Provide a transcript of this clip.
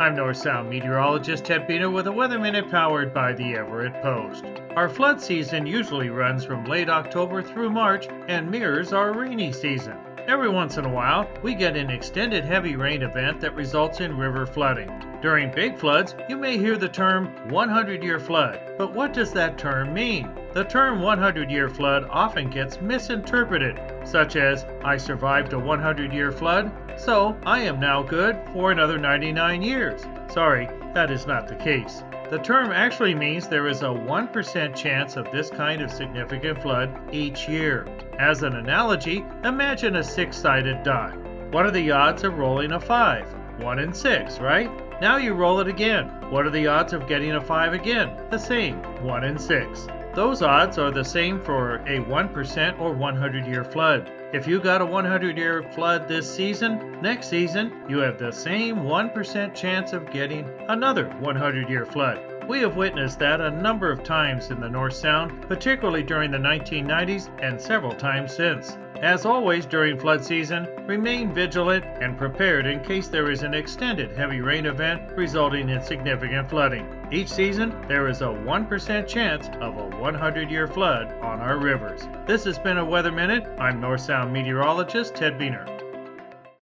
I'm North Sound meteorologist Ted Buehner with a Weather Minute powered by the Everett Post. Our flood season usually runs from late October through March and mirrors our rainy season. Every once in a while, we get an extended heavy rain event that results in river flooding. During big floods, you may hear the term 100 year flood, but what does that term mean? The term 100 year flood often gets misinterpreted, such as, I survived a 100 year flood, so I am now good for another 99 years. Sorry, that is not the case. The term actually means there is a 1% chance of this kind of significant flood each year. As an analogy, imagine a six sided die. What are the odds of rolling a 5? 1 in 6, right? Now you roll it again. What are the odds of getting a 5 again? The same, 1 in 6. Those odds are the same for a 1% or 100 year flood. If you got a 100 year flood this season, next season you have the same 1% chance of getting another 100 year flood. We have witnessed that a number of times in the North Sound, particularly during the 1990s and several times since. As always during flood season, remain vigilant and prepared in case there is an extended heavy rain event resulting in significant flooding. Each season, there is a 1% chance of a 100 year flood on our rivers. This has been a Weather Minute. I'm North Sound meteorologist Ted Buehner.